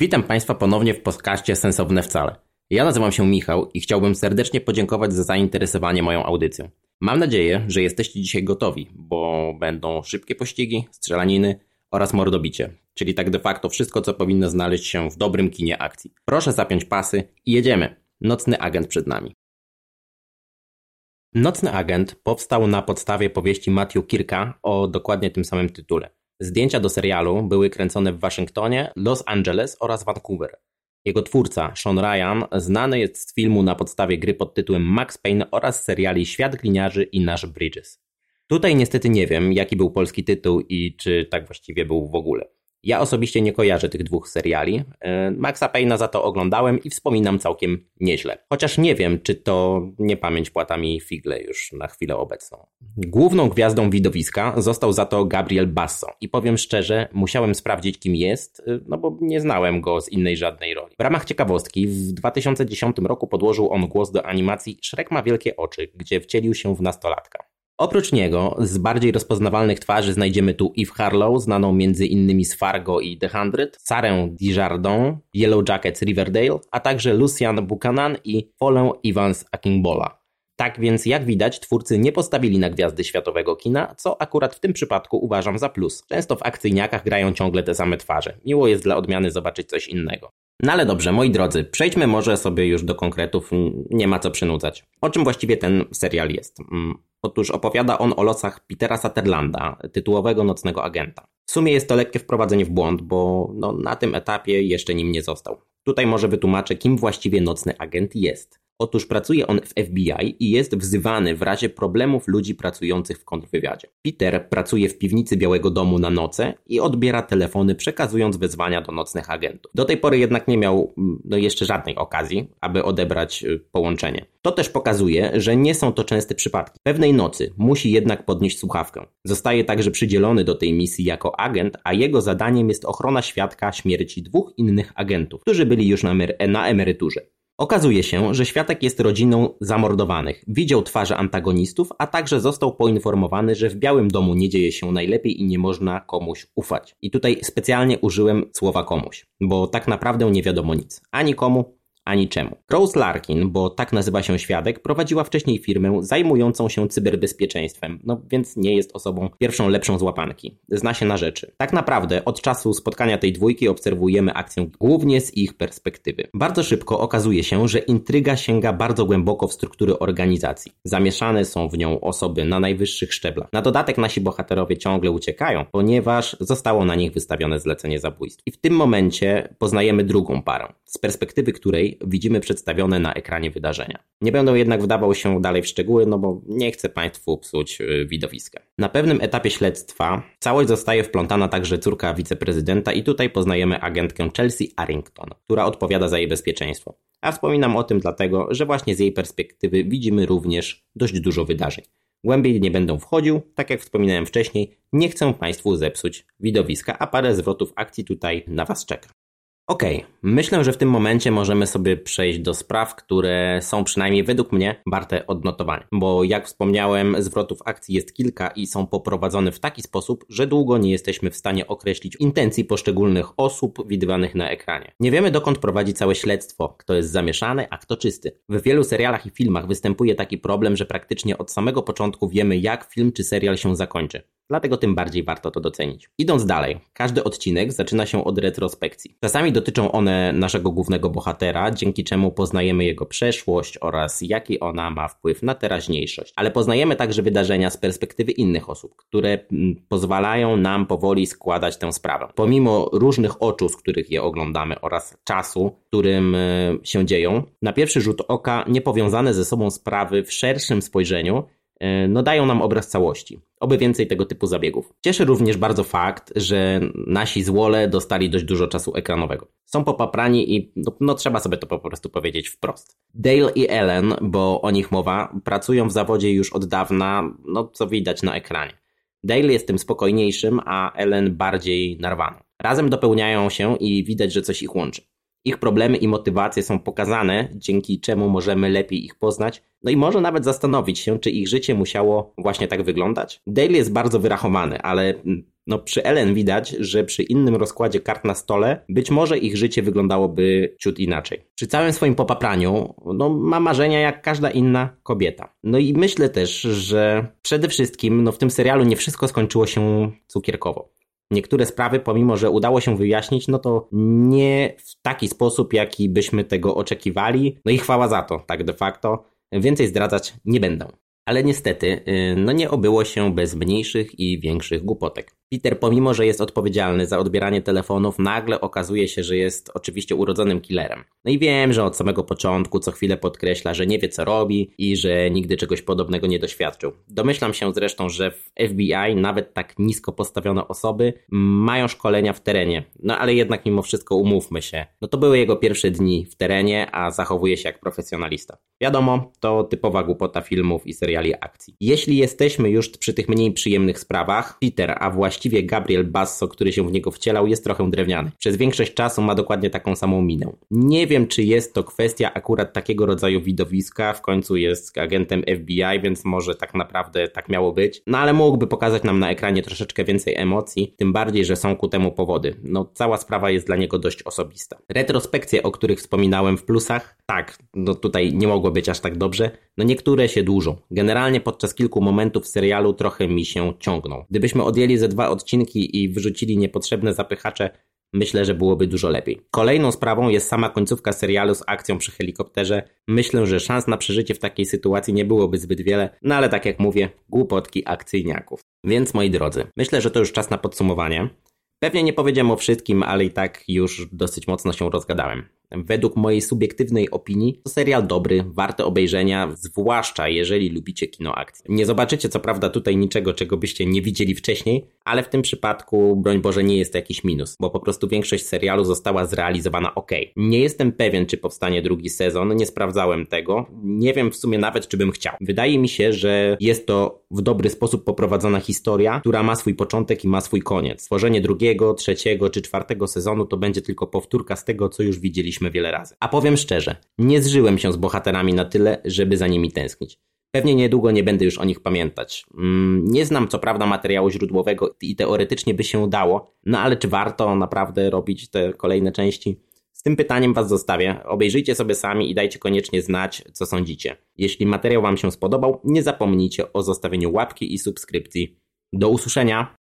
Witam Państwa ponownie w podcaście Sensowne Wcale. Ja nazywam się Michał i chciałbym serdecznie podziękować za zainteresowanie moją audycją. Mam nadzieję, że jesteście dzisiaj gotowi, bo będą szybkie pościgi, strzelaniny oraz mordobicie, czyli tak de facto wszystko, co powinno znaleźć się w dobrym kinie akcji. Proszę zapiąć pasy i jedziemy. Nocny agent przed nami. Nocny agent powstał na podstawie powieści Matthew Kirka o dokładnie tym samym tytule. Zdjęcia do serialu były kręcone w Waszyngtonie, Los Angeles oraz Vancouver. Jego twórca, Sean Ryan, znany jest z filmu na podstawie gry pod tytułem Max Payne oraz seriali Świat Gliniarzy i Nasz Bridges. Tutaj niestety nie wiem, jaki był polski tytuł i czy tak właściwie był w ogóle. Ja osobiście nie kojarzę tych dwóch seriali. E, Maxa Payne'a za to oglądałem i wspominam całkiem nieźle. Chociaż nie wiem, czy to nie pamięć płata mi figle już na chwilę obecną. Główną gwiazdą widowiska został za to Gabriel Basso i powiem szczerze, musiałem sprawdzić kim jest, e, no bo nie znałem go z innej żadnej roli. W ramach ciekawostki w 2010 roku podłożył on głos do animacji Shrek ma wielkie oczy, gdzie wcielił się w nastolatka. Oprócz niego z bardziej rozpoznawalnych twarzy znajdziemy tu Eve Harlow, znaną m.in. z Fargo i The Hundred, Sarę Dijardon, Yellow Jackets Riverdale, a także Lucian Buchanan i Folę Evans Akingbola. Tak więc, jak widać, twórcy nie postawili na gwiazdy światowego kina, co akurat w tym przypadku uważam za plus. Często w akcyjniakach grają ciągle te same twarze. Miło jest dla odmiany zobaczyć coś innego. No ale dobrze, moi drodzy, przejdźmy może sobie już do konkretów, nie ma co przynudzać. O czym właściwie ten serial jest? Mm, otóż opowiada on o losach Petera Sutherlanda, tytułowego nocnego agenta. W sumie jest to lekkie wprowadzenie w błąd, bo no, na tym etapie jeszcze nim nie został. Tutaj może wytłumaczę, kim właściwie nocny agent jest. Otóż pracuje on w FBI i jest wzywany w razie problemów ludzi pracujących w kontrwywiadzie. Peter pracuje w piwnicy Białego Domu na noce i odbiera telefony, przekazując wezwania do nocnych agentów. Do tej pory jednak nie miał mm, no, jeszcze żadnej okazji, aby odebrać y, połączenie. To też pokazuje, że nie są to częste przypadki. Pewnej nocy musi jednak podnieść słuchawkę. Zostaje także przydzielony do tej misji jako agent, a jego zadaniem jest ochrona świadka śmierci dwóch innych agentów, którzy byli już na, na emeryturze. Okazuje się, że świadek jest rodziną zamordowanych, widział twarze antagonistów, a także został poinformowany, że w Białym Domu nie dzieje się najlepiej i nie można komuś ufać. I tutaj specjalnie użyłem słowa komuś, bo tak naprawdę nie wiadomo nic. Ani komu, ani czemu. Rose Larkin, bo tak nazywa się świadek, prowadziła wcześniej firmę zajmującą się cyberbezpieczeństwem, no więc nie jest osobą pierwszą lepszą z łapanki. Zna się na rzeczy. Tak naprawdę od czasu spotkania tej dwójki obserwujemy akcję głównie z ich perspektywy. Bardzo szybko okazuje się, że intryga sięga bardzo głęboko w struktury organizacji. Zamieszane są w nią osoby na najwyższych szczeblach. Na dodatek nasi bohaterowie ciągle uciekają, ponieważ zostało na nich wystawione zlecenie zabójstwa. I w tym momencie poznajemy drugą parę, z perspektywy której widzimy przedstawione na ekranie wydarzenia. Nie będę jednak wdawał się dalej w szczegóły, no bo nie chcę Państwu psuć y, widowiska. Na pewnym etapie śledztwa całość zostaje wplątana także córka wiceprezydenta i tutaj poznajemy agentkę Chelsea Arrington, która odpowiada za jej bezpieczeństwo. A wspominam o tym dlatego, że właśnie z jej perspektywy widzimy również dość dużo wydarzeń. Głębiej nie będę wchodził, tak jak wspominałem wcześniej, nie chcę Państwu zepsuć widowiska, a parę zwrotów akcji tutaj na Was czeka. Okay. myślę, że w tym momencie możemy sobie przejść do spraw, które są przynajmniej według mnie warte odnotowania. Bo jak wspomniałem, zwrotów akcji jest kilka i są poprowadzone w taki sposób, że długo nie jesteśmy w stanie określić intencji poszczególnych osób widywanych na ekranie. Nie wiemy dokąd prowadzi całe śledztwo, kto jest zamieszany, a kto czysty. W wielu serialach i filmach występuje taki problem, że praktycznie od samego początku wiemy, jak film czy serial się zakończy. Dlatego tym bardziej warto to docenić. Idąc dalej, każdy odcinek zaczyna się od retrospekcji. Czasami dotyczą one naszego głównego bohatera, dzięki czemu poznajemy jego przeszłość oraz jaki ona ma wpływ na teraźniejszość. Ale poznajemy także wydarzenia z perspektywy innych osób, które mm, pozwalają nam powoli składać tę sprawę. Pomimo różnych oczu, z których je oglądamy oraz czasu, którym e, się dzieją, na pierwszy rzut oka niepowiązane ze sobą sprawy w szerszym spojrzeniu no dają nam obraz całości. Oby więcej tego typu zabiegów. Cieszy również bardzo fakt, że nasi złole dostali dość dużo czasu ekranowego. Są popaprani i no, no, trzeba sobie to po prostu powiedzieć wprost. Dale i Ellen, bo o nich mowa, pracują w zawodzie już od dawna, no co widać na ekranie. Dale jest tym spokojniejszym, a Ellen bardziej narwaną. Razem dopełniają się i widać, że coś ich łączy. Ich problemy i motywacje są pokazane, dzięki czemu możemy lepiej ich poznać, no i może nawet zastanowić się, czy ich życie musiało właśnie tak wyglądać. Dale jest bardzo wyrachowany, ale No przy Ellen widać, że przy innym rozkładzie kart na stole być może ich życie wyglądałoby ciut inaczej. Przy całym swoim popapraniu no, ma marzenia jak każda inna kobieta. No i myślę też, że przede wszystkim no, w tym serialu nie wszystko skończyło się cukierkowo. Niektóre sprawy, pomimo że udało się wyjaśnić, no to nie w taki sposób, jaki byśmy tego oczekiwali. No i chwała za to, tak de facto. Więcej zdradzać nie będę. Ale niestety, y, no nie obyło się bez mniejszych i większych głupotek. Peter, pomimo że jest odpowiedzialny za odbieranie telefonów, nagle okazuje się, że jest oczywiście urodzonym killerem. No i wiem, że od samego początku co chwilę podkreśla, że nie wie co robi i że nigdy czegoś podobnego nie doświadczył. Domyślam się zresztą, że w FBI nawet tak nisko postawione osoby mają szkolenia w terenie. No ale jednak mimo wszystko umówmy się. No to były jego pierwsze dni w terenie, a zachowuje się jak profesjonalista. Wiadomo, to typowa głupota filmów i seriali akcji. Jeśli jesteśmy już przy tych mniej przyjemnych sprawach, Peter, a właściwie Gabriel Basso, który się w niego wcielał, jest trochę drewniany. Przez większość czasu ma dokładnie taką samą minę. Nie wiem, czy jest to kwestia akurat takiego rodzaju widowiska, w końcu jest agentem FBI, więc może tak naprawdę tak miało być. No ale mógłby pokazać nam na ekranie troszeczkę więcej emocji, tym bardziej, że są ku temu powody. No cała sprawa jest dla niego dość osobista. Retrospekcje, o których wspominałem w plusach, tak, no tutaj nie mogło być aż tak dobrze, no niektóre się dłużą. Generalnie podczas kilku momentów serialu trochę mi się ciągną. Gdybyśmy odjęli ze dwa odcinki i wyrzucili niepotrzebne zapychacze, myślę, że byłoby dużo lepiej. Kolejną sprawą jest sama końcówka serialu z akcją przy helikopterze. Myślę, że szans na przeżycie w takiej sytuacji nie byłoby zbyt wiele, no ale tak jak mówię, głupotki akcyjniaków. Więc moi drodzy, myślę, że to już czas na podsumowanie. Pewnie nie powiedziałem o wszystkim, ale i tak już dosyć mocno się rozgadałem. Według mojej subiektywnej opinii to serial dobry, warty obejrzenia, zwłaszcza jeżeli lubicie kino akcji. Nie zobaczycie co prawda tutaj niczego, czego byście nie widzieli wcześniej, ale w tym przypadku, broń Boże, nie jest to jakiś minus, bo po prostu większość serialu została zrealizowana ok. Nie jestem pewien, czy powstanie drugi sezon, nie sprawdzałem tego, nie wiem w sumie nawet, czy bym chciał. Wydaje mi się, że jest to w dobry sposób poprowadzona historia, która ma swój początek i ma swój koniec. Stworzenie drugiego, trzeciego czy czwartego sezonu to będzie tylko powtórka z tego, co już widzieliśmy wiele razy. A powiem szczerze, nie zżyłem się z bohaterami na tyle, żeby za nimi tęsknić. Pewnie niedługo nie będę już o nich pamiętać. Mm, nie znam co prawda materiału źródłowego i teoretycznie by się udało, no ale czy warto naprawdę robić te kolejne części? Z tym pytaniem Was zostawię. Obejrzyjcie sobie sami i dajcie koniecznie znać, co sądzicie. Jeśli materiał Wam się spodobał, nie zapomnijcie o zostawieniu łapki i subskrypcji. Do usłyszenia!